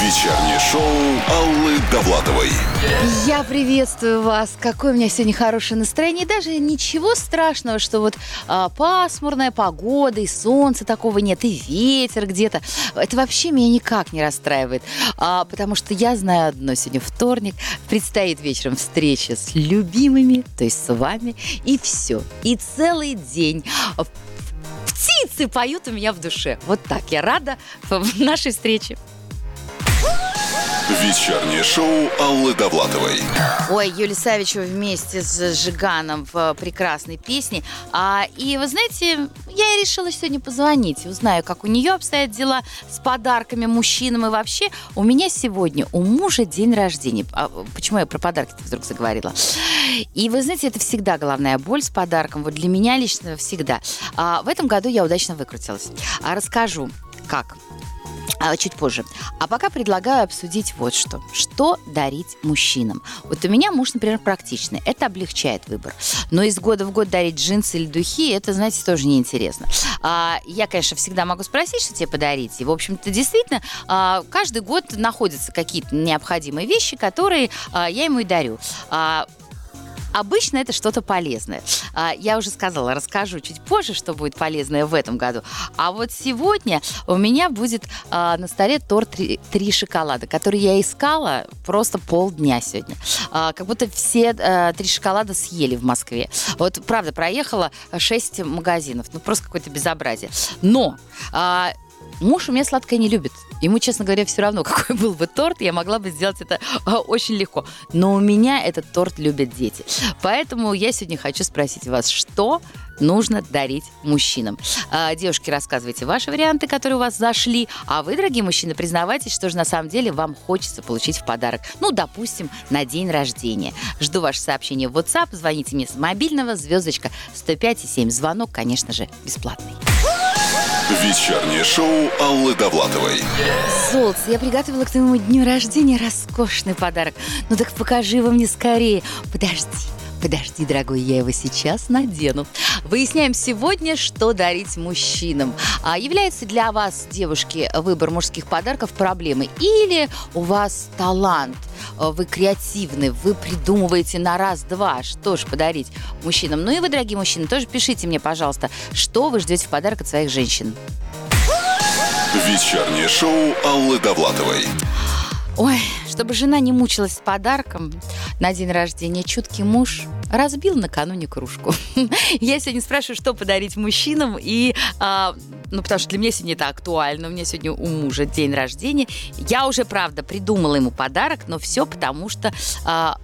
Вечернее шоу Аллы Довлатовой. Я приветствую вас. Какое у меня сегодня хорошее настроение. И даже ничего страшного, что вот а, пасмурная погода, и солнца такого нет, и ветер где-то. Это вообще меня никак не расстраивает. А, потому что я знаю одно. Сегодня вторник. Предстоит вечером встреча с любимыми, то есть с вами. И все. И целый день птицы поют у меня в душе. Вот так. Я рада нашей встрече. Вечернее шоу Аллы Довлатовой. Ой, Юлия Савичева вместе с Жиганом в прекрасной песне. А, и вы знаете, я решила сегодня позвонить. Узнаю, как у нее обстоят дела с подарками мужчинам. И вообще, у меня сегодня у мужа день рождения. А, почему я про подарки вдруг заговорила? И вы знаете, это всегда головная боль с подарком. Вот для меня лично всегда. А, в этом году я удачно выкрутилась. А, расскажу, как а, чуть позже. А пока предлагаю обсудить вот что. Что дарить мужчинам? Вот у меня муж, например, практичный. Это облегчает выбор. Но из года в год дарить джинсы или духи, это, знаете, тоже неинтересно. А, я, конечно, всегда могу спросить, что тебе подарить. И, в общем-то, действительно, а, каждый год находятся какие-то необходимые вещи, которые а, я ему и дарю. А, Обычно это что-то полезное. А, я уже сказала, расскажу чуть позже, что будет полезное в этом году. А вот сегодня у меня будет а, на столе торт «Три, шоколада», который я искала просто полдня сегодня. А, как будто все три шоколада съели в Москве. Вот, правда, проехала 6 магазинов. Ну, просто какое-то безобразие. Но Муж у меня сладкое не любит. Ему, честно говоря, все равно, какой был бы торт, я могла бы сделать это а, очень легко. Но у меня этот торт любят дети. Поэтому я сегодня хочу спросить вас, что нужно дарить мужчинам. А, девушки, рассказывайте ваши варианты, которые у вас зашли, а вы, дорогие мужчины, признавайтесь, что же на самом деле вам хочется получить в подарок. Ну, допустим, на день рождения. Жду ваше сообщение в WhatsApp, звоните мне с мобильного, звездочка 105,7. Звонок, конечно же, бесплатный. Вечернее шоу Аллы Довлатовой. Золотце, я приготовила к твоему дню рождения роскошный подарок. Ну так покажи его мне скорее. Подожди. Подожди, дорогой, я его сейчас надену. Выясняем сегодня, что дарить мужчинам. А является для вас, девушки, выбор мужских подарков проблемой? Или у вас талант? Вы креативны, вы придумываете на раз-два, что ж подарить мужчинам. Ну и вы, дорогие мужчины, тоже пишите мне, пожалуйста, что вы ждете в подарок от своих женщин. Вечернее шоу Аллы Довлатовой. Ой, чтобы жена не мучилась с подарком на день рождения, чуткий муж разбил накануне кружку. Я сегодня спрашиваю, что подарить мужчинам, и а, ну, потому что для меня сегодня это актуально. У меня сегодня у мужа день рождения. Я уже, правда, придумала ему подарок, но все потому что а,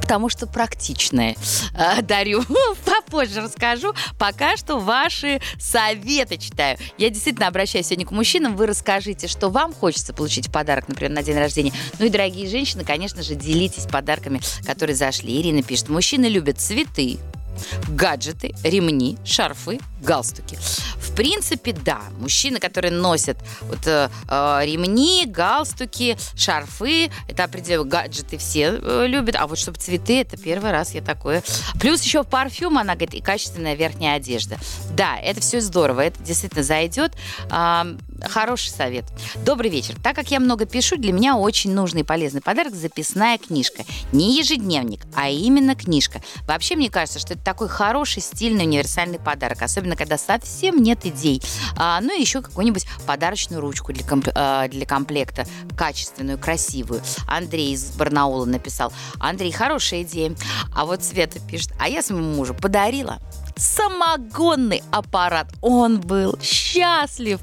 потому что практичное. Э, дарю. Попозже расскажу. Пока что ваши советы читаю. Я действительно обращаюсь сегодня к мужчинам. Вы расскажите, что вам хочется получить в подарок, например, на день рождения. Ну и, дорогие женщины, конечно же, делитесь подарками, которые зашли. Ирина пишет, мужчины любят цветы, гаджеты, ремни, шарфы, галстуки. В принципе, да, мужчины, которые носят вот э, э ремни, галстуки, шарфы, это определенно гаджеты все э, любят, а вот чтобы цветы, это первый раз я такое. Плюс еще парфюм, она говорит, и качественная верхняя одежда. Да, это все здорово, это действительно зайдет. Э, хороший совет. Добрый вечер. Так как я много пишу, для меня очень нужный и полезный подарок записная книжка. Не ежедневник, а именно книжка. Вообще, мне кажется, что это такой хороший, стильный, универсальный подарок, особенно когда совсем нет идей. А, ну и еще какую-нибудь подарочную ручку для, комп- а, для комплекта, качественную, красивую. Андрей из Барнаула написал. Андрей, хорошая идея. А вот Света пишет, а я своему мужу подарила самогонный аппарат. Он был счастлив.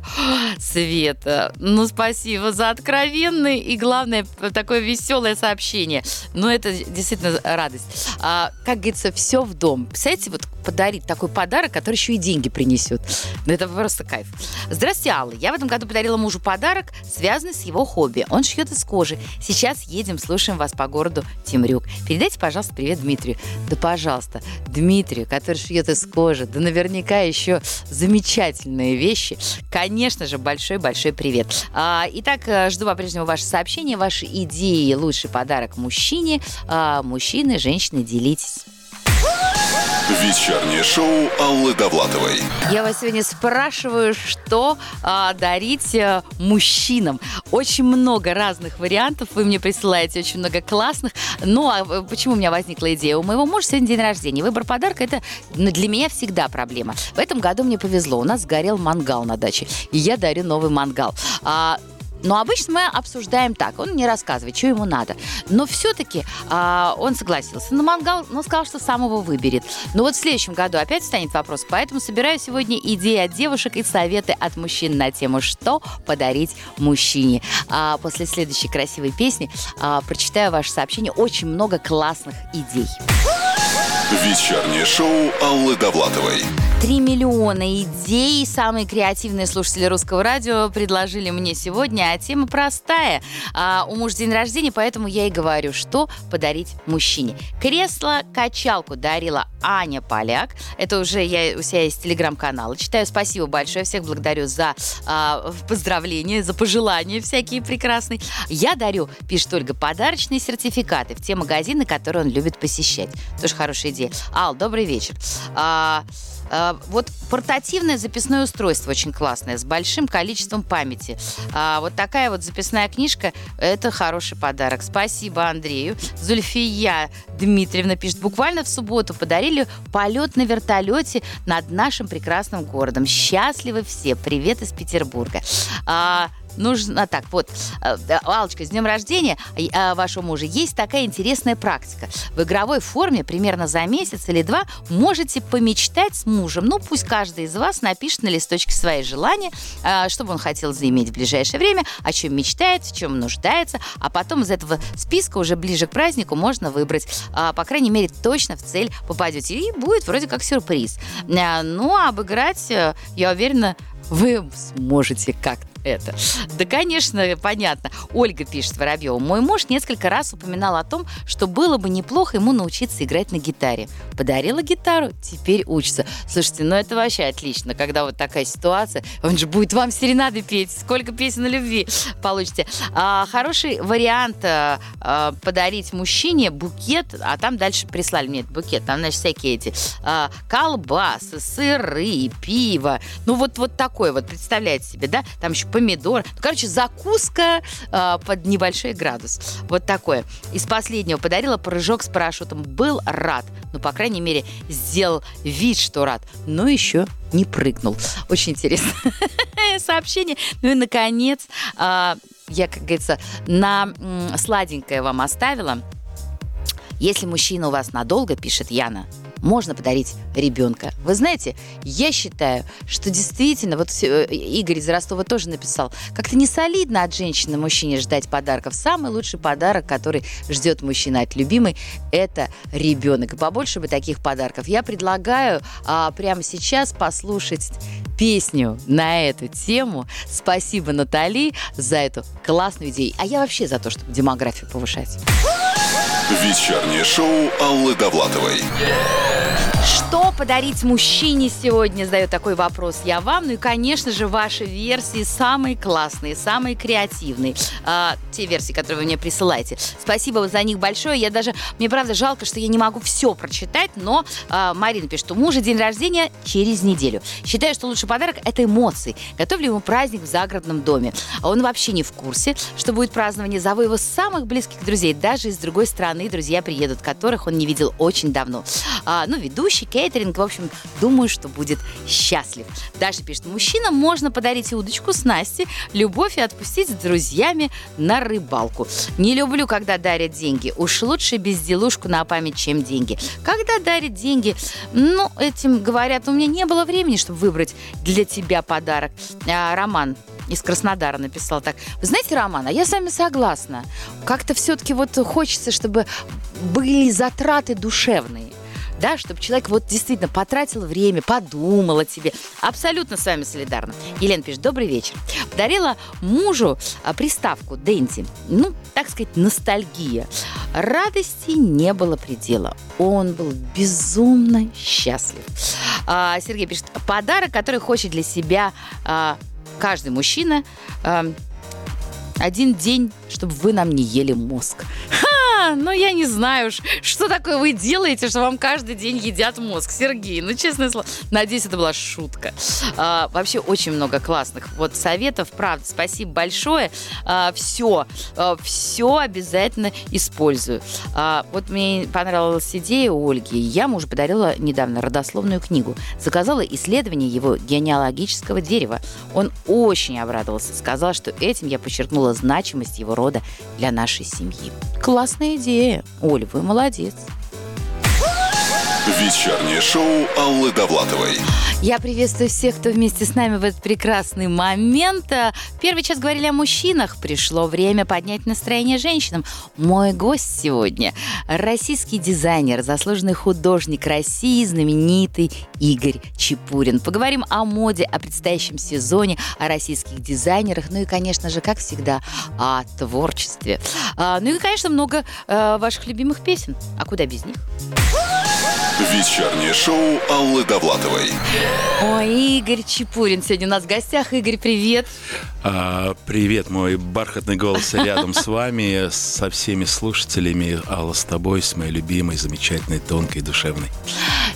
Света, ну спасибо за откровенный и, главное, такое веселое сообщение. Ну, это действительно радость. А, как говорится, все в дом. Представляете, вот подарить такой подарок, который еще и деньги принесет. Ну, это просто кайф. Здравствуйте, Алла. Я в этом году подарила мужу подарок, связанный с его хобби. Он шьет из кожи. Сейчас едем, слушаем вас по городу Тимрюк. Передайте, пожалуйста, привет Дмитрию. Да, пожалуйста, Дмитрию, который шьет из кожи. Да наверняка еще замечательные вещи. Конечно же, большой-большой привет. А, итак, э, жду по-прежнему ваши сообщения, ваши идеи. Лучший подарок мужчине. А, мужчины, женщины, делитесь. Вечернее шоу Аллы Довлатовой. Я вас сегодня спрашиваю, что а, дарить а, мужчинам. Очень много разных вариантов вы мне присылаете, очень много классных. Ну, а э, почему у меня возникла идея? У моего мужа сегодня день рождения. Выбор подарка – это ну, для меня всегда проблема. В этом году мне повезло. У нас сгорел мангал на даче. И я дарю новый мангал. А, но обычно мы обсуждаем так. Он не рассказывает, что ему надо. Но все-таки а, он согласился на мангал, но сказал, что сам его выберет. Но вот в следующем году опять станет вопрос. Поэтому собираю сегодня идеи от девушек и советы от мужчин на тему, что подарить мужчине. А после следующей красивой песни а, прочитаю ваше сообщение. Очень много классных идей. Вечернее шоу Аллы Довлатовой. Три миллиона идей самые креативные слушатели русского радио предложили мне сегодня, а тема простая. А, у мужа день рождения, поэтому я и говорю, что подарить мужчине. Кресло-качалку дарила Аня Поляк. Это уже я у себя есть телеграм-канал. Читаю. Спасибо большое. Всех благодарю за а, поздравления, за пожелания всякие прекрасные. Я дарю, пишет Ольга, подарочные сертификаты в те магазины, которые он любит посещать. Тоже хорошая идея. Ал, добрый вечер. А, вот портативное записное устройство очень классное, с большим количеством памяти. А, вот такая вот записная книжка – это хороший подарок. Спасибо Андрею. Зульфия Дмитриевна пишет, буквально в субботу подарили полет на вертолете над нашим прекрасным городом. Счастливы все. Привет из Петербурга. А, нужно так, вот, э, Алочка, с днем рождения э, вашего мужа. Есть такая интересная практика. В игровой форме примерно за месяц или два можете помечтать с мужем. Ну, пусть каждый из вас напишет на листочке свои желания, э, что бы он хотел заиметь в ближайшее время, о чем мечтает, в чем нуждается, а потом из этого списка уже ближе к празднику можно выбрать. По крайней мере, точно в цель попадете. И будет вроде как сюрприз. Ну, а обыграть, я уверена, вы сможете как-то это. Да, конечно, понятно. Ольга пишет Воробьева. Мой муж несколько раз упоминал о том, что было бы неплохо ему научиться играть на гитаре. Подарила гитару, теперь учится. Слушайте, ну это вообще отлично, когда вот такая ситуация. Он же будет вам серенады петь. Сколько песен о любви получите. А, хороший вариант а, а, подарить мужчине букет, а там дальше прислали мне этот букет. Там, значит, всякие эти а, колбасы, сыры, пиво. Ну вот, вот такой вот, представляете себе, да? Там еще помидор. Ну, короче, закуска э, под небольшой градус. Вот такое. Из последнего подарила порыжок с парашютом. Был рад. Ну, по крайней мере, сделал вид, что рад. Но еще не прыгнул. Очень интересно сообщение. Ну и, наконец, э, я, как говорится, на сладенькое вам оставила. Если мужчина у вас надолго, пишет Яна, можно подарить ребенка. Вы знаете, я считаю, что действительно, вот э, Игорь из Ростова тоже написал, как-то не солидно от женщины мужчине ждать подарков. Самый лучший подарок, который ждет мужчина от любимой, это ребенок. И побольше бы таких подарков. Я предлагаю а, прямо сейчас послушать песню на эту тему. Спасибо, Натали, за эту классную идею. А я вообще за то, чтобы демографию повышать. Вечернее шоу Аллы Довлатовой. Что подарить мужчине сегодня, задаю такой вопрос я вам. Ну и, конечно же, ваши версии самые классные, самые креативные. А, те версии, которые вы мне присылаете. Спасибо за них большое. Я даже, мне правда жалко, что я не могу все прочитать, но а, Марина пишет, что у мужа день рождения через неделю. Считаю, что лучший подарок – это эмоции. Готовлю ему праздник в загородном доме. А он вообще не в курсе, что будет празднование. Зову его самых близких друзей, даже из другой страны друзья приедут, которых он не видел очень давно. А, ну, ведущий кейтеринг. В общем, думаю, что будет счастлив. Даша пишет, мужчинам можно подарить удочку с Настей, любовь и отпустить с друзьями на рыбалку. Не люблю, когда дарят деньги. Уж лучше безделушку на память, чем деньги. Когда дарят деньги, ну, этим говорят, у меня не было времени, чтобы выбрать для тебя подарок. А, Роман из Краснодара написал так. Вы знаете, Роман, а я с вами согласна. Как-то все-таки вот хочется, чтобы были затраты душевные да, чтобы человек вот действительно потратил время, подумал о тебе. Абсолютно с вами солидарна. Елена пишет, добрый вечер. Подарила мужу а, приставку Дэнди. Ну, так сказать, ностальгия. Радости не было предела. Он был безумно счастлив. А, Сергей пишет, подарок, который хочет для себя а, каждый мужчина. А, один день, чтобы вы нам не ели мозг. А, ну я не знаю, что такое вы делаете, что вам каждый день едят мозг, Сергей. Ну, честное слово, надеюсь, это была шутка. А, вообще очень много классных вот советов, правда. Спасибо большое. А, все, а, все обязательно использую. А, вот мне понравилась идея у Ольги. Я мужу подарила недавно родословную книгу. Заказала исследование его генеалогического дерева. Он очень обрадовался. Сказал, что этим я подчеркнула значимость его рода для нашей семьи. Классная идея. Оль, вы молодец. Вечернее шоу Аллы Довлатовой. Я приветствую всех, кто вместе с нами в этот прекрасный момент. Первый час говорили о мужчинах. Пришло время поднять настроение женщинам. Мой гость сегодня – российский дизайнер, заслуженный художник России, знаменитый Игорь Чепурин. Поговорим о моде, о предстоящем сезоне, о российских дизайнерах, ну и, конечно же, как всегда, о творчестве. А, ну и, конечно, много э, ваших любимых песен. А куда без них? Вечернее шоу Аллы Довлатовой. Ой, Игорь Чепурин сегодня у нас в гостях. Игорь, привет. А, привет, мой бархатный голос рядом с вами, со всеми слушателями. Алла, с тобой, с моей любимой, замечательной, тонкой, душевной.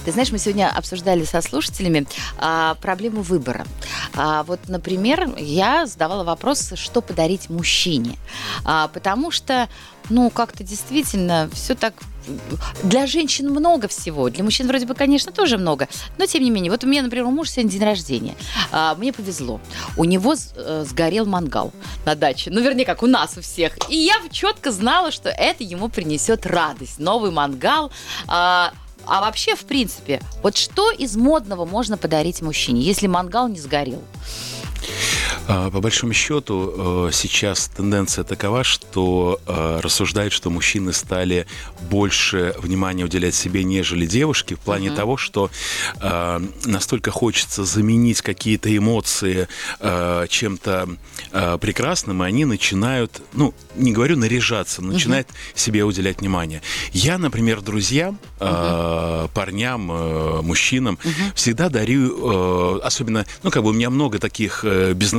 Ты знаешь, мы сегодня обсуждали со слушателями а, проблему выбора. А, вот, например, я задавала вопрос, что подарить мужчине. А, потому что, ну, как-то действительно все так для женщин много всего, для мужчин вроде бы, конечно, тоже много, но тем не менее, вот у меня, например, у мужа сегодня день рождения, а, мне повезло, у него э, сгорел мангал на даче, ну, вернее, как у нас у всех, и я четко знала, что это ему принесет радость, новый мангал, а, а вообще, в принципе, вот что из модного можно подарить мужчине, если мангал не сгорел? А, по большому счету, э, сейчас тенденция такова, что э, рассуждают, что мужчины стали больше внимания уделять себе, нежели девушки, в плане uh-huh. того, что э, настолько хочется заменить какие-то эмоции чем-то прекрасным, и они начинают, ну, не говорю наряжаться, но начинают uh-huh. себе уделять внимание. Я, например, друзьям, uh-huh. парням, мужчинам uh-huh. всегда дарю, особенно, ну, как бы у меня много таких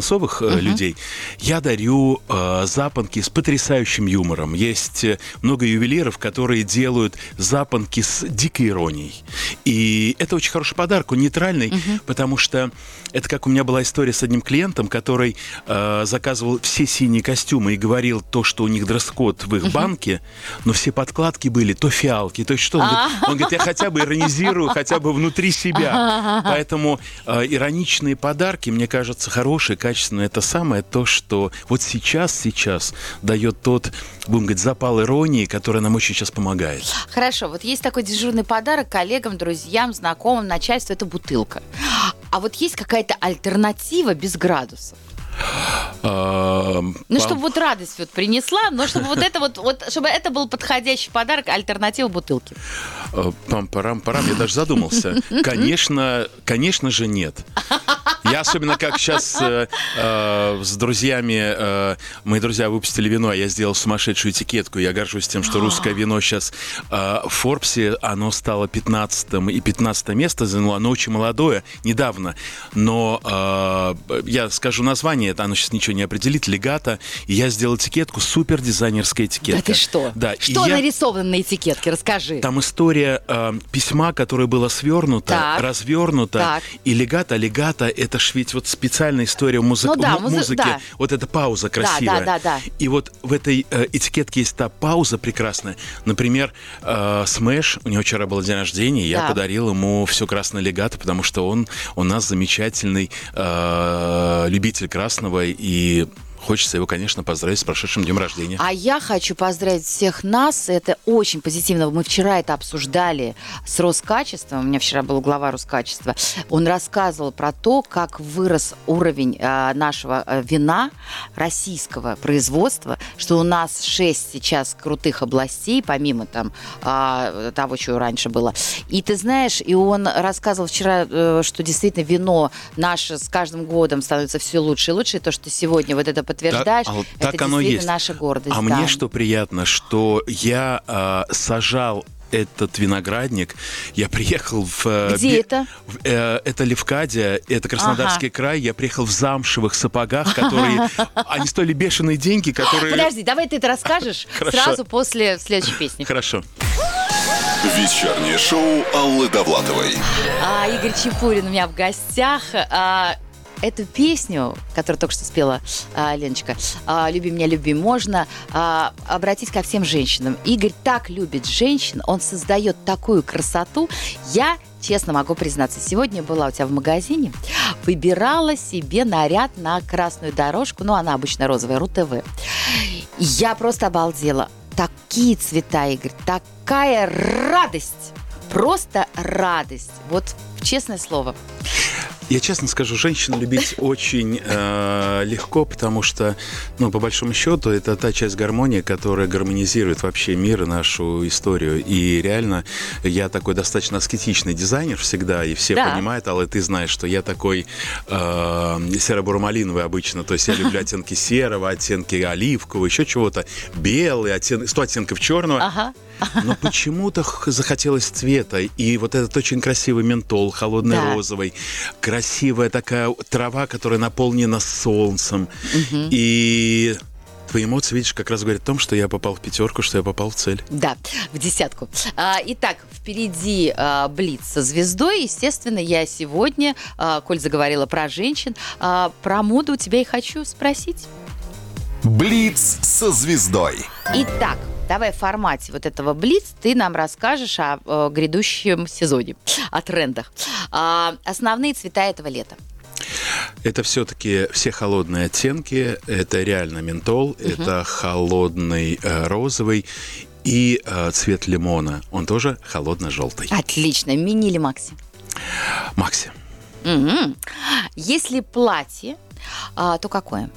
бизнесовых uh-huh. людей, я дарю э, запонки с потрясающим юмором. Есть э, много ювелиров, которые делают запонки с дикой иронией. И это очень хороший подарок, он нейтральный, uh-huh. потому что это как у меня была история с одним клиентом, который э, заказывал все синие костюмы и говорил то, что у них дресс-код в их uh-huh. банке, но все подкладки были то фиалки, то что. Он, говорит, он говорит, я хотя бы иронизирую, хотя бы внутри себя. Поэтому э, ироничные подарки, мне кажется, хорошие, качественные. Это самое то, что вот сейчас, сейчас дает тот, будем говорить, запал иронии, который нам очень сейчас помогает. Хорошо, вот есть такой дежурный подарок коллегам, друзьям, знакомым, начальству, это бутылка. А вот есть какая-то альтернатива без градусов? Ну, чтобы вот радость вот принесла, но чтобы вот это вот, вот, чтобы это был подходящий подарок, альтернатива бутылки. Э, пам-парам-парам, я даже задумался. Конечно, конечно же нет. Я особенно как сейчас э, э, с друзьями, э, мои друзья выпустили вино, я сделал сумасшедшую этикетку. Я горжусь тем, что русское вино сейчас э, в Форбсе, оно стало 15 и 15 место заняло. Оно очень молодое, недавно. Но э, я скажу название, это оно сейчас ничего не определит, легата. И я сделал этикетку, супер дизайнерская этикетка. Да ты что? Да. Что я... нарисовано на этикетке? Расскажи. Там история э, письма, которое было свернуто, так. развернуто. Так. И легата, легата, это ж ведь вот специальная история музы... ну, да, музы... музыки. Да. Вот эта пауза красивая. Да, да, да, да. И вот в этой э, этикетке есть та пауза прекрасная. Например, э, Смэш, у него вчера был день рождения, я да. подарил ему все красное легато, потому что он у нас замечательный э, любитель красного и Хочется его, конечно, поздравить с прошедшим днем рождения. А я хочу поздравить всех нас. Это очень позитивно. Мы вчера это обсуждали с Роскачеством. У меня вчера был глава Роскачества. Он рассказывал про то, как вырос уровень э, нашего э, вина российского производства, что у нас шесть сейчас крутых областей, помимо там э, того, что раньше было. И ты знаешь, и он рассказывал вчера, э, что действительно вино наше с каждым годом становится все лучше и лучше. И то, что сегодня вот это подтверждаешь, так, это так оно есть. наша гордость. А да. мне что приятно, что я э, сажал этот виноградник. Я приехал в... э, Где Бе- это? э, это Левкадия, это Краснодарский край. Я приехал в замшевых сапогах, которые... Они стоили бешеные деньги, которые... Подожди, давай ты это расскажешь сразу после следующей песни. Хорошо. Вечернее шоу Аллы Довлатовой. А, Игорь Чепурин у меня в гостях. А, эту песню, которую только что спела а, Леночка, а, «Люби меня, люби можно», а, обратить ко всем женщинам. Игорь так любит женщин, он создает такую красоту. Я Честно могу признаться, сегодня была у тебя в магазине, выбирала себе наряд на красную дорожку, ну, она обычно розовая, РУ-ТВ. Я просто обалдела. Такие цвета, Игорь, такая радость. Просто радость. Вот честное слово. Я честно скажу, женщину любить очень э, легко, потому что, ну, по большому счету, это та часть гармонии, которая гармонизирует вообще мир и нашу историю. И реально, я такой достаточно аскетичный дизайнер всегда, и все Да. понимают, Алла, ты знаешь, что я такой э, серо-буро-малиновый обычно, то есть я люблю оттенки серого, оттенки оливкового, еще чего-то, белый, оттен... 100 оттенков черного. Ага. Но почему-то захотелось цвета. И вот этот очень красивый ментол, холодный Да. розовый, красивая такая трава, которая наполнена солнцем. И твои эмоции, видишь, как раз говорят о том, что я попал в пятерку, что я попал в цель. Да, в десятку. А, итак, впереди а, Блиц со звездой. Естественно, я сегодня, а, коль заговорила про женщин, а, про моду у тебя и хочу спросить. Блиц со звездой. Итак, давай в формате вот этого Блиц ты нам расскажешь о, э, грядущем сезоне, о трендах. А, основные цвета этого лета. Это все-таки все холодные оттенки. Это реально ментол, это холодный э, розовый и э, цвет лимона. Он тоже холодно-желтый. Отлично. Мини или макси? Макси. Мгм. Если платье, а, то какое?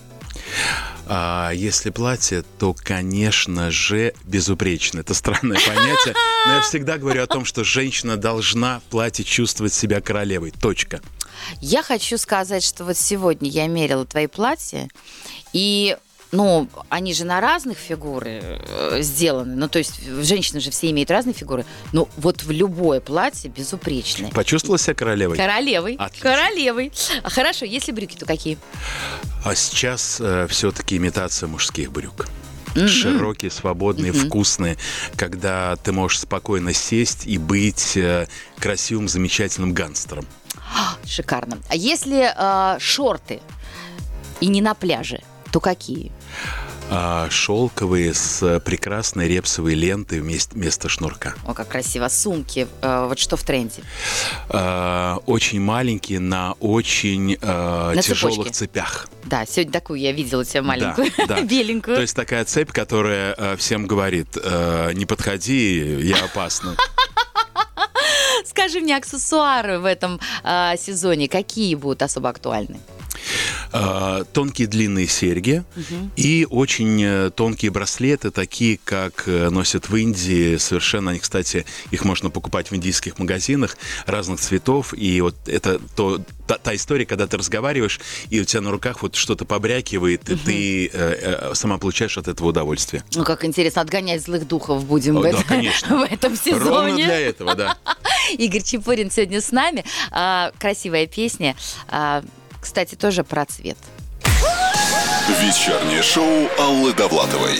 А если платье, то, конечно же, безупречно. Это странное понятие. Но я всегда говорю о том, что женщина должна в платье чувствовать себя королевой. Точка. Я хочу сказать, что вот сегодня я мерила твои платья, и ну, они же на разных фигуры э, сделаны. Ну, то есть женщины же все имеют разные фигуры. Но вот в любое платье безупречное. Почувствовала себя королевой? Королевой. Отлично. Королевой. А хорошо, если брюки, то какие? А сейчас все-таки имитация мужских брюк. Мгм. Широкие, свободные, Мгм. вкусные, когда ты можешь спокойно сесть и быть э, красивым, замечательным гангстером. Шикарно. А если э, шорты и не на пляже, то какие? А шелковые с прекрасной репсовой лентой вместо, вместо шнурка. О, как красиво. Сумки. э, вот что в тренде? А, очень маленькие на очень а, На тяжелых цепочке. цепях. Да, сегодня такую я видела тебя маленькую, Да, да. беленькую. То есть такая цепь, которая а, всем говорит, а, не подходи, я опасна. Скажи мне, аксессуары в этом а, сезоне какие будут особо актуальны? А, Тонкие длинные серьги и очень э, тонкие браслеты, такие, как э, носят в Индии. Совершенно они, кстати, их можно покупать в индийских магазинах разных цветов. И вот это то, та, та история, когда ты разговариваешь, и у тебя на руках вот что-то побрякивает, и ты э, э, сама получаешь от этого удовольствие. Ну, как интересно, отгонять злых духов будем О, в, да, конечно. в этом сезоне. Ровно для этого, да. Игорь Чепурин сегодня с нами. А, красивая песня. А, кстати, тоже про цвет. Вечернее шоу Аллы Довлатовой.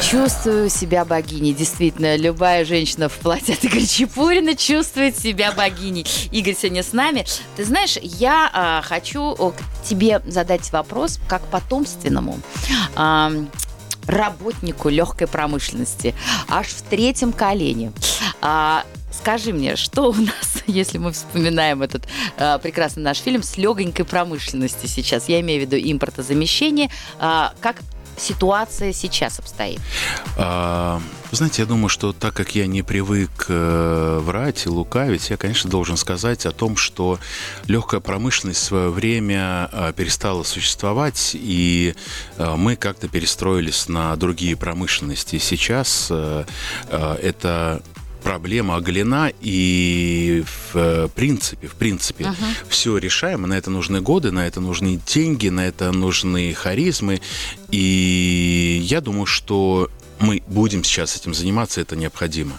Чувствую себя богиней. Действительно, любая женщина в платье от Игоря Чепурина чувствует себя богиней. Игорь сегодня с нами. Ты знаешь, я а, хочу к тебе задать вопрос как потомственному. а, работнику легкой промышленности, аж в третьем колене. А, скажи мне, что у нас, если мы вспоминаем этот а, прекрасный наш фильм с легонькой промышленности сейчас, я имею в виду импортозамещение, а, как ситуация сейчас обстоит? А, знаете, я думаю, что так как я не привык э, врать и лукавить, я, конечно, должен сказать о том, что легкая промышленность в свое время э, перестала существовать, и э, мы как-то перестроились на другие промышленности. Сейчас э, э, это проблема оголена, и в э, принципе, в принципе, все решаемо. На это нужны годы, на это нужны деньги, на это нужны харизмы. И я думаю, что мы будем сейчас этим заниматься, это необходимо.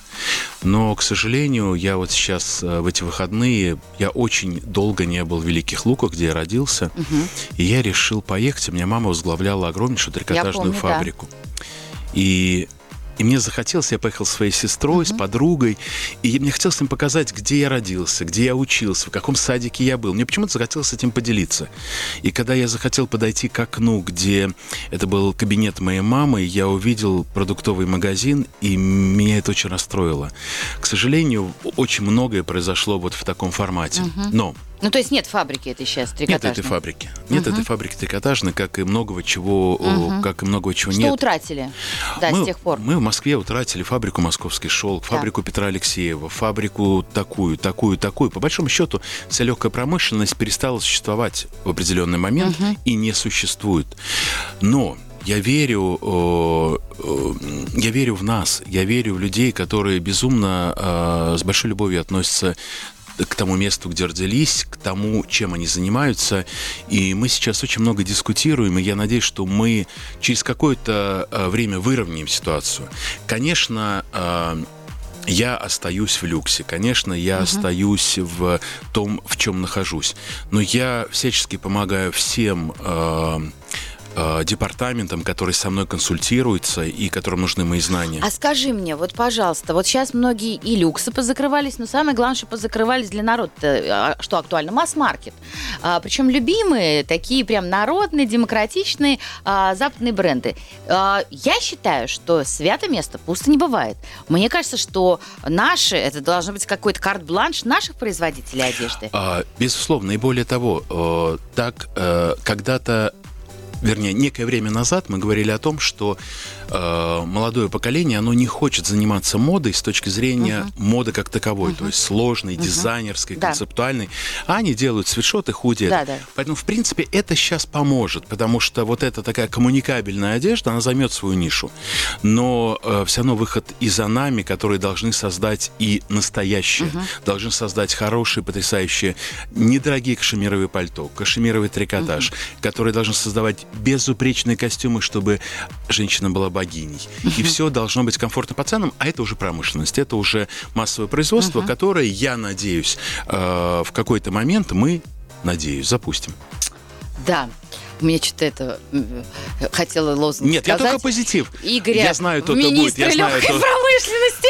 Но, к сожалению, я вот сейчас э, в эти выходные, я очень долго не был в Великих Луках, где я родился, угу. и я решил поехать. У меня мама возглавляла огромнейшую трикотажную помню, фабрику. Да. И и мне захотелось, я поехал со своей сестрой, uh-huh. с подругой, и мне хотелось им показать, где я родился, где я учился, в каком садике я был. Мне почему-то захотелось этим поделиться. И когда я захотел подойти к окну, где это был кабинет моей мамы, я увидел продуктовый магазин, и меня это очень расстроило. К сожалению, очень многое произошло вот в таком формате. Uh-huh. Но ну, то есть нет фабрики этой сейчас трикотажной? Нет этой фабрики. Нет угу. этой фабрики трикотажной, как и многого чего, угу. как и многого чего Что нет. Что утратили, да, мы, с тех пор? Мы в Москве утратили фабрику «Московский шелк», фабрику да. Петра Алексеева, фабрику такую, такую, такую. По большому счету, вся легкая промышленность перестала существовать в определенный момент угу. и не существует. Но я верю, я верю в нас, я верю в людей, которые безумно а, с большой любовью относятся к тому месту, где родились, к тому, чем они занимаются. И мы сейчас очень много дискутируем, и я надеюсь, что мы через какое-то э, время выровняем ситуацию. Конечно, э, я остаюсь в люксе, конечно, я угу. остаюсь в том, в чем нахожусь, но я всячески помогаю всем э, э, департаментом, который со мной консультируется и которым нужны мои знания. А скажи мне, вот, пожалуйста, вот сейчас многие и люксы позакрывались, но самое главное, что позакрывались для народа, а, что актуально, масс-маркет. А, причем любимые, такие прям народные, демократичные а, западные бренды. А, я считаю, что свято место пусто не бывает. Мне кажется, что наши, это должно быть какой-то карт-бланш наших производителей одежды. А, безусловно, и более того, э, так э, когда-то вернее, некое время назад мы говорили о том, что молодое поколение, оно не хочет заниматься модой с точки зрения uh-huh. моды как таковой, uh-huh. то есть сложной, uh-huh. дизайнерской, да. концептуальной, а они делают свитшоты, худи. Да, да. Поэтому, в принципе, это сейчас поможет, потому что вот эта такая коммуникабельная одежда, она займет свою нишу. Но э, все равно выход и за нами, которые должны создать и настоящее, uh-huh. должны создать хорошие, потрясающие, недорогие кашемировые пальто, кашемировый трикотаж, uh-huh. которые должны создавать безупречные костюмы, чтобы женщина была богиней. И все должно быть комфортно по ценам, а это уже промышленность, это уже массовое производство, которое, я надеюсь, э, в какой-то момент мы, надеюсь, запустим. Да, мне что-то это хотела лозунг Нет, сказать. я только позитив. Игорь, я знаю, то, то будет. Я знаю, то... промышленности.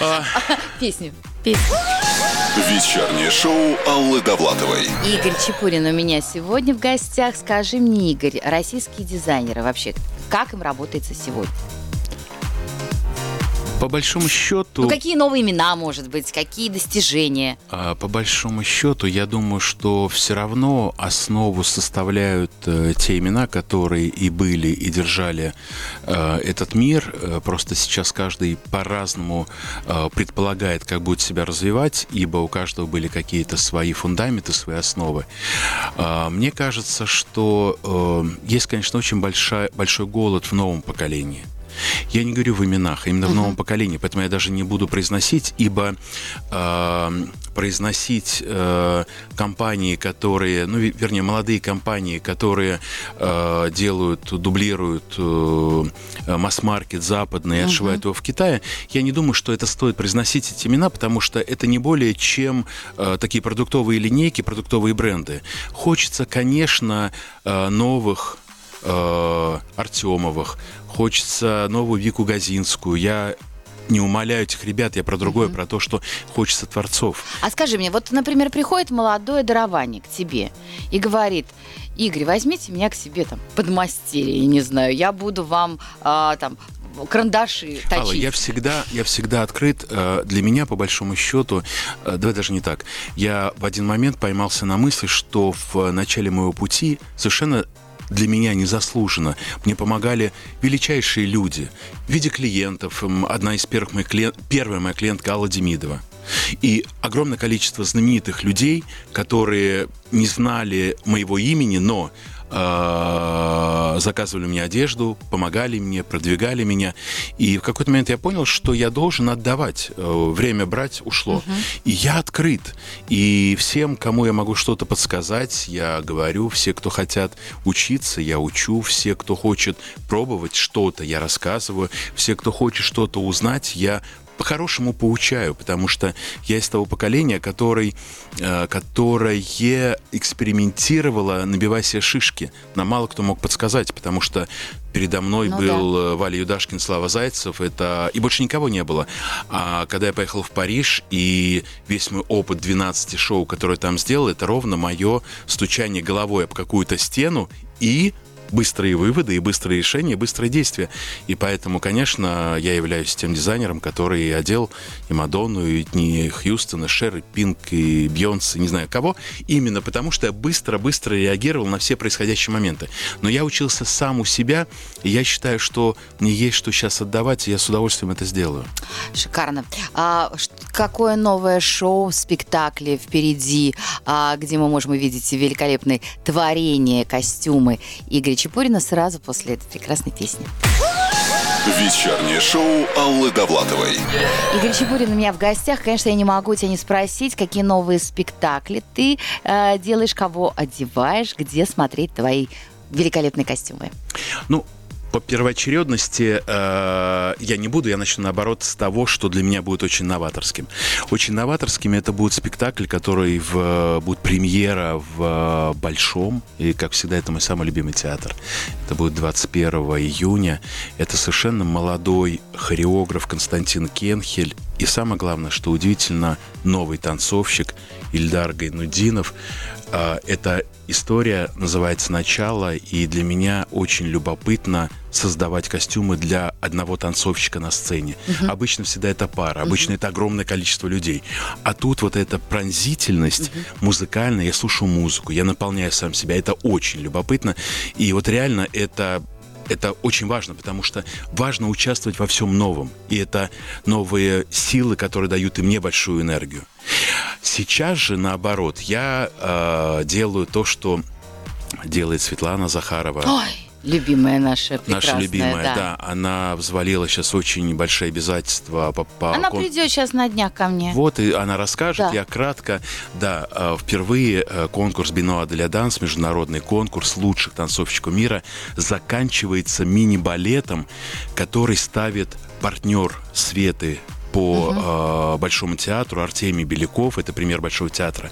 А. Песню. Песню. Вечернее шоу Аллы Довлатовой. Игорь Чепурин у меня сегодня в гостях. Скажи мне, Игорь, российские дизайнеры вообще, как им работается сегодня? По большому счету... Ну, какие новые имена, может быть, какие достижения? А, по большому счету, я думаю, что все равно основу составляют э, те имена, которые и были, и держали э, этот мир. Э, просто сейчас каждый по-разному предполагает, как будет себя развивать, ибо у каждого были какие-то свои фундаменты, свои основы. Э, мне кажется, что есть, конечно, очень большая, большой голод в новом поколении. Я не говорю в именах, а именно в новом поколении, поэтому я даже не буду произносить, ибо э, произносить э, компании, которые, ну, вернее, молодые компании, которые э, делают, дублируют э, масс-маркет западный и отшивают его в Китае, я не думаю, что это стоит произносить эти имена, потому что это не более чем э, такие продуктовые линейки, продуктовые бренды. Хочется, конечно, э, новых э, Артемовых, хочется новую Вику Газинскую. Я не умоляю этих ребят, я про другое, mm-hmm. про то, что хочется творцов. А скажи мне, вот, например, приходит молодое дарование к тебе и говорит, Игорь, возьмите меня к себе там подмастерье, я не знаю, я буду вам а, там карандаши точить. Алла, я всегда, я всегда открыт. Э, для меня, по большому счету, э, давай даже не так. Я в один момент поймался на мысли, что в начале моего пути совершенно для меня незаслуженно. Мне помогали величайшие люди в виде клиентов. Одна из первых моих клиент, первая моя клиентка Алла Демидова. И огромное количество знаменитых людей, которые не знали моего имени, но заказывали мне одежду, помогали мне, продвигали меня. И в какой-то момент я понял, что я должен отдавать. Э, время брать ушло. Угу. И я открыт. И всем, кому я могу что-то подсказать, я говорю. Все, кто хотят учиться, я учу. Все, кто хочет пробовать что-то, я рассказываю. Все, кто хочет что-то узнать, я по-хорошему поучаю, потому что я из того поколения, который, э, которое экспериментировало, набивая себе шишки. Нам мало кто мог подсказать, потому что передо мной ну, был да. Э, Валя Юдашкин, Слава Зайцев, это и больше никого не было. А когда я поехал в Париж, и весь мой опыт 12 шоу, который там сделал, это ровно мое стучание головой об какую-то стену и быстрые выводы и быстрые решения, и быстрые действия. И поэтому, конечно, я являюсь тем дизайнером, который одел и Мадонну, и Дни Хьюстона, Шер, и Пинк, и Бьонс, и не знаю кого, именно потому что я быстро-быстро реагировал на все происходящие моменты. Но я учился сам у себя, и я считаю, что мне есть что сейчас отдавать, и я с удовольствием это сделаю. Шикарно. А какое новое шоу, спектакли впереди, а, где мы можем увидеть великолепные творения, костюмы Игоря Чепурина сразу после этой прекрасной песни. Вечернее шоу Аллы Довлатовой. Игорь Чепурин у меня в гостях. Конечно, я не могу тебя не спросить, какие новые спектакли ты э, делаешь, кого одеваешь, где смотреть твои великолепные костюмы. Ну, по первоочередности э, я не буду, я начну наоборот с того, что для меня будет очень новаторским. Очень новаторским это будет спектакль, который в, будет премьера в Большом, и, как всегда, это мой самый любимый театр. Это будет 21 июня. Это совершенно молодой хореограф Константин Кенхель, и самое главное, что удивительно, новый танцовщик Ильдар Гайнудинов. А, эта история называется «Начало», и для меня очень любопытно создавать костюмы для одного танцовщика на сцене. Uh-huh. Обычно всегда это пара, обычно uh-huh. это огромное количество людей. А тут вот эта пронзительность uh-huh. музыкальная, я слушаю музыку, я наполняю сам себя, это очень любопытно. И вот реально это это очень важно, потому что важно участвовать во всем новом. И это новые силы, которые дают и мне большую энергию. Сейчас же, наоборот, я э, делаю то, что делает Светлана Захарова. Ой! Любимая наша, Наша любимая, да. да. Она взвалила сейчас очень большие обязательства по, по Она кон... придет сейчас на днях ко мне. Вот, и она расскажет, да. я кратко. Да, э, впервые э, конкурс Бенуа для Данс, международный конкурс лучших танцовщиков мира, заканчивается мини-балетом, который ставит партнер Светы по угу. э, Большому театру, Артемий Беляков, это пример Большого театра.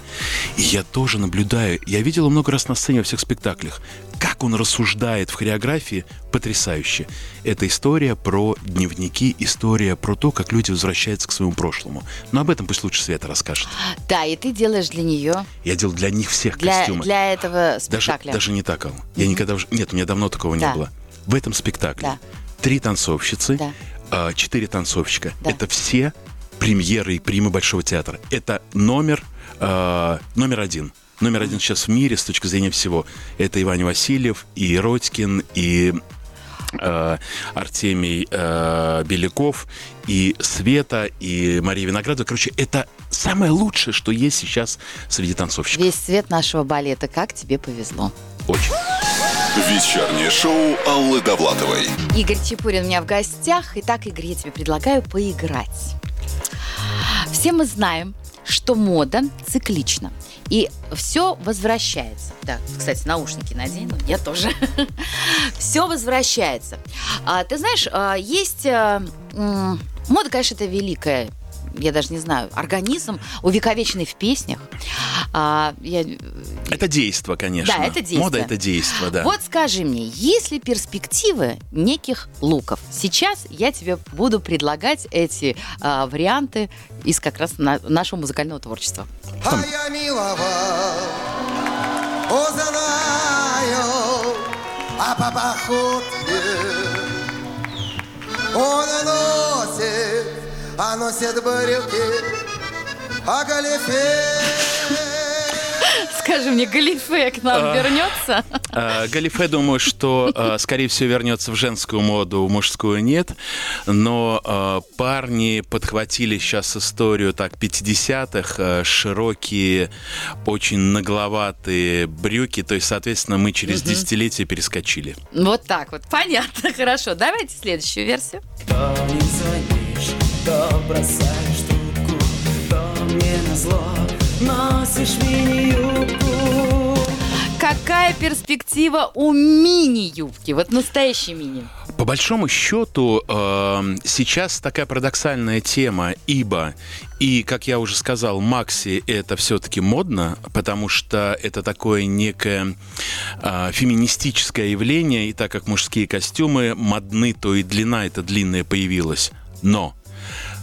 И я тоже наблюдаю, я видел много раз на сцене во всех спектаклях, как он рассуждает в хореографии, потрясающе. Это история про дневники, история про то, как люди возвращаются к своему прошлому. Но об этом пусть лучше Света расскажет. Да, и ты делаешь для нее. Я делал для них всех для, костюмы. Для этого спектакля. Даже, даже не так, Ал. Я mm-hmm. никогда уже... Нет, у меня давно такого да. не было. В этом спектакле да. три танцовщицы, да четыре танцовщика. Да. Это все премьеры и примы Большого театра. Это номер, э, номер один. Номер один сейчас в мире с точки зрения всего. Это Иван Васильев, и Родькин, и э, Артемий э, Беляков, и Света, и Мария Виноградова. Короче, это самое лучшее, что есть сейчас среди танцовщиков. Весь цвет нашего балета. Как тебе повезло. Очень. Вечернее шоу Аллы Довлатовой. Игорь Чепурин у меня в гостях. Итак, Игорь, я тебе предлагаю поиграть. Все мы знаем, что мода циклична. И все возвращается. Да, кстати, наушники надену, я тоже. все возвращается. А, ты знаешь, а, есть... А, мода, конечно, это великая я даже не знаю, организм, увековеченный в песнях. А, я... Это действо, конечно. Да, это действо. Мода – это действо, да. Вот скажи мне, есть ли перспективы неких луков? Сейчас я тебе буду предлагать эти а, варианты из как раз на, нашего музыкального творчества. А я миловал, а по походке он носит а носит брюки, а галифе. Скажи мне, Галифе к нам А. вернется? А, Галифе, думаю, что, а, скорее всего, вернется в женскую моду, в мужскую нет. Но а, парни подхватили сейчас историю так 50-х, а, широкие, очень нагловатые брюки. То есть, соответственно, мы через десятилетия перескочили. Вот так вот. Понятно, хорошо. Давайте следующую версию. Не то бросаешь трубку, то мне назло носишь мини-юбку. Какая перспектива у мини-юбки? Вот настоящей мини. По большому счету, э, сейчас такая парадоксальная тема, ибо, и, как я уже сказал, Макси это все-таки модно, потому что это такое некое э, феминистическое явление, и так как мужские костюмы модны, то и длина эта длинная появилась. Но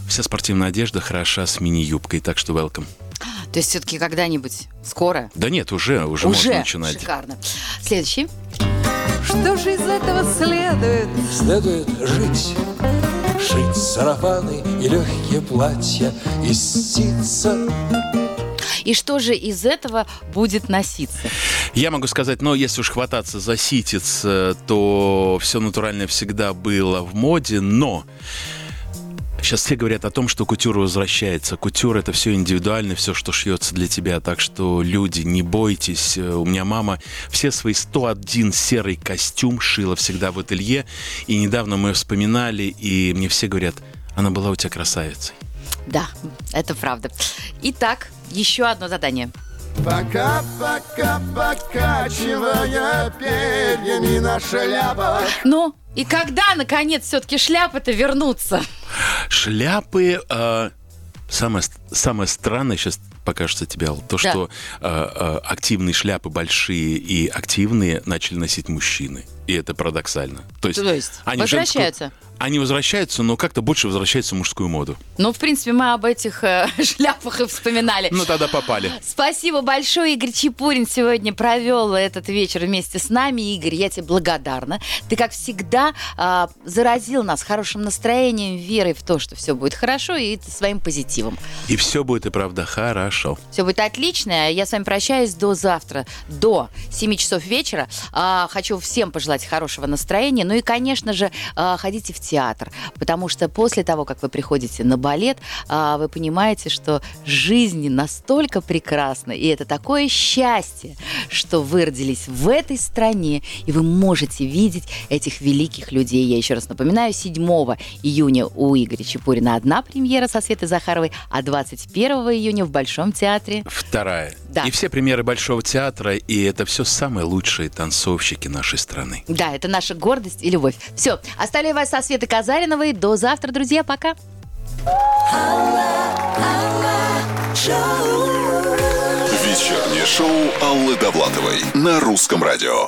вся спортивная одежда хороша с мини-юбкой, так что welcome. То есть все-таки когда-нибудь скоро? Да нет, уже, уже, можно начинать. Шикарно. Следующий. Что же из этого следует? Следует жить, шить сарафаны и легкие платья из ситца. И что же из этого будет носиться? Я могу сказать, но если уж хвататься за ситец, э, то все натуральное всегда было в моде, но Сейчас все говорят о том, что кутюра возвращается. Кутюра это все индивидуально, все, что шьется для тебя. Так что, люди, не бойтесь. Э, У меня мама все свои 101 серый костюм шила всегда в ателье. И недавно мы вспоминали, и мне все говорят, она была у тебя красавицей. Да, это правда. Итак, еще одно задание. Пока-пока покачивая перьями на шляпах Ну, и когда, наконец, все-таки шляпы-то вернутся? Шляпы... э, самое, самое странное сейчас покажется тебе, то, Да. что э, активные шляпы большие и активные начали носить мужчины. И это парадоксально. То есть, То есть они возвращаются? женскую- они возвращаются, но как-то больше возвращаются в мужскую моду. Ну, в принципе, мы об этих э, шляпах и вспоминали. Ну, тогда попали. Спасибо большое, Игорь Чепурин сегодня провел этот вечер вместе с нами. Игорь, я тебе благодарна. Ты, как всегда, а, заразил нас хорошим настроением, верой в то, что все будет хорошо, и своим позитивом. И все будет и правда хорошо. Все будет отлично. Я с вами прощаюсь до завтра, до 7 часов вечера. А, Хочу всем пожелать хорошего настроения. Ну и, конечно же, а, ходите в театр, потому что после того, как вы приходите на балет, а, вы понимаете, что жизнь настолько прекрасна, и это такое счастье, что вы родились в этой стране, и вы можете видеть этих великих людей. Я еще раз напоминаю, 7 июня у Игоря Чепурина одна премьера со Светой Захаровой, а 21 июня в Большом театре Вторая. Да. И все премьеры Большого театра, и это все самые лучшие танцовщики нашей страны. Да, это наша гордость и любовь. Все, оставляю вас со Светой Казариновой. До завтра, друзья. Пока. Вечернее шоу Аллы Довлатовой на русском радио.